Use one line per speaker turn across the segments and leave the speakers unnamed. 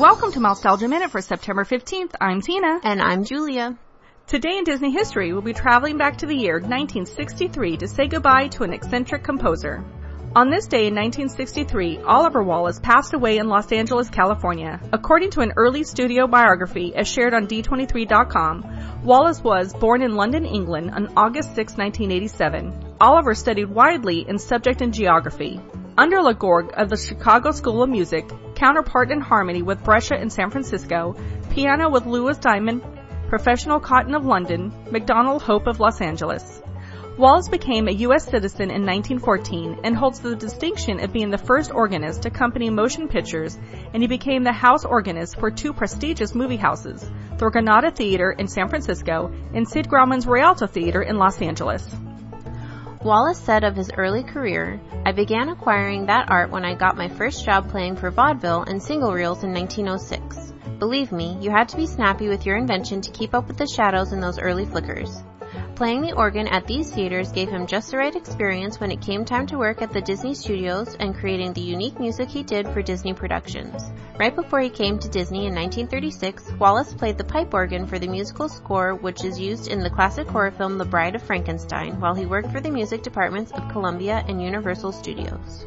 Welcome to Mousetalgia Minute for September 15th. I'm Tina.
And I'm Julia.
Today in Disney history, we'll be traveling back to the year 1963 to say goodbye to an eccentric composer. On this day in 1963, Oliver Wallace passed away in Los Angeles, California. According to an early studio biography as shared on D23.com, Wallace was born in London, England on August 6, 1987. Oliver studied widely in subject and geography. Under Legorg of the Chicago School of Music, counterpart in harmony with Brescia in San Francisco, piano with Louis Diamond, professional cotton of London, McDonald Hope of Los Angeles. Wallace became a U.S. citizen in 1914 and holds the distinction of being the first organist to accompany motion pictures, and he became the house organist for two prestigious movie houses, the Granada Theater in San Francisco and Sid Grauman's Rialto Theater in Los Angeles.
Wallace said of his early career, I began acquiring that art when I got my first job playing for vaudeville and single reels in 1906. Believe me, you had to be snappy with your invention to keep up with the shadows in those early flickers. Playing the organ at these theaters gave him just the right experience when it came time to work at the Disney studios and creating the unique music he did for Disney productions. Right before he came to Disney in 1936, Wallace played the pipe organ for the musical score which is used in the classic horror film The Bride of Frankenstein while he worked for the music departments of Columbia and Universal Studios.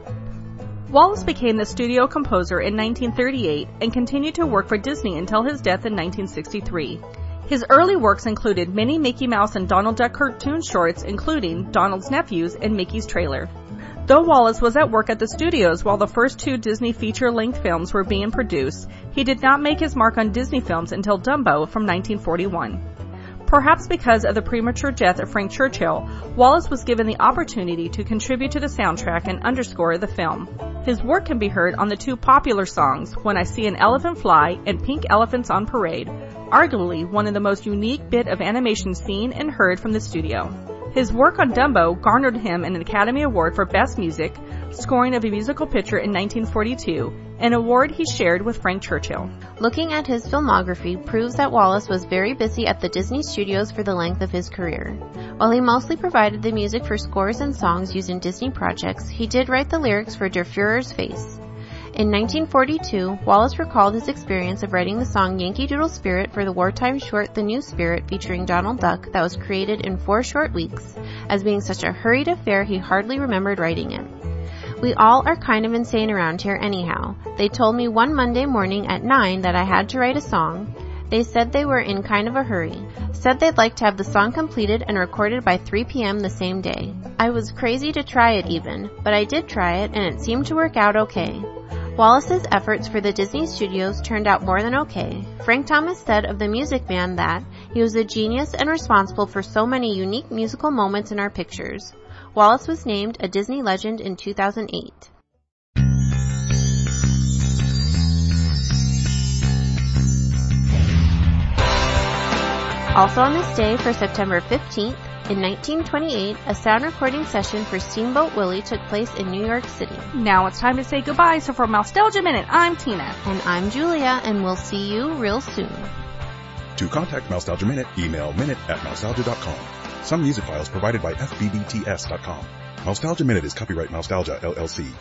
Wallace became the studio composer in 1938 and continued to work for Disney until his death in 1963. His early works included many Mickey Mouse and Donald Duck cartoon shorts, including Donald's Nephews and Mickey's Trailer. Though Wallace was at work at the studios while the first two Disney feature-length films were being produced, he did not make his mark on Disney films until Dumbo from 1941. Perhaps because of the premature death of Frank Churchill, Wallace was given the opportunity to contribute to the soundtrack and underscore the film. His work can be heard on the two popular songs, When I See an Elephant Fly and Pink Elephants on Parade, arguably one of the most unique bit of animation seen and heard from the studio. His work on Dumbo garnered him an Academy Award for Best Music, scoring of a musical picture in 1942, an award he shared with Frank Churchill.
Looking at his filmography proves that Wallace was very busy at the Disney studios for the length of his career. While he mostly provided the music for scores and songs used in Disney projects, he did write the lyrics for Der Fuhrer's Face. In 1942, Wallace recalled his experience of writing the song Yankee Doodle Spirit for the wartime short The New Spirit featuring Donald Duck that was created in four short weeks, as being such a hurried affair he hardly remembered writing it. We all are kind of insane around here anyhow. They told me one Monday morning at 9 that I had to write a song. They said they were in kind of a hurry. Said they'd like to have the song completed and recorded by 3 p.m. the same day. I was crazy to try it even, but I did try it and it seemed to work out okay. Wallace's efforts for the Disney studios turned out more than okay. Frank Thomas said of the Music Man that he was a genius and responsible for so many unique musical moments in our pictures. Wallace was named a Disney legend in 2008. Also on this day, for September 15th, in 1928, a sound recording session for Steamboat Willie took place in New York City.
Now it's time to say goodbye, so for Mousetalgia Minute, I'm Tina.
And I'm Julia, and we'll see you real soon.
To contact Mousetalgia Minute, email minute at mousetalgia.com. Some music files provided by FBBTS.com. Mousetalgia Minute is copyright Mousetalgia LLC.